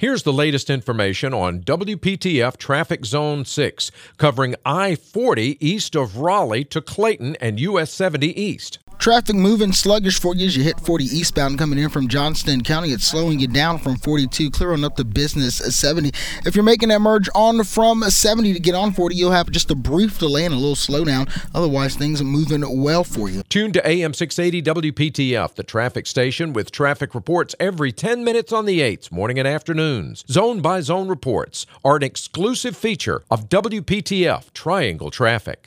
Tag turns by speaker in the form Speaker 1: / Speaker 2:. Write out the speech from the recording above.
Speaker 1: Here's the latest information on WPTF Traffic Zone 6, covering I 40 east of Raleigh to Clayton and US 70 east.
Speaker 2: Traffic moving sluggish for you as you hit 40 eastbound coming in from Johnston County. It's slowing you down from 42, clearing up to business 70. If you're making that merge on from 70 to get on 40, you'll have just a brief delay and a little slowdown. Otherwise, things are moving well for you.
Speaker 1: Tune to AM 680 WPTF, the traffic station with traffic reports every 10 minutes on the 8s, morning and afternoons. Zone by zone reports are an exclusive feature of WPTF Triangle Traffic.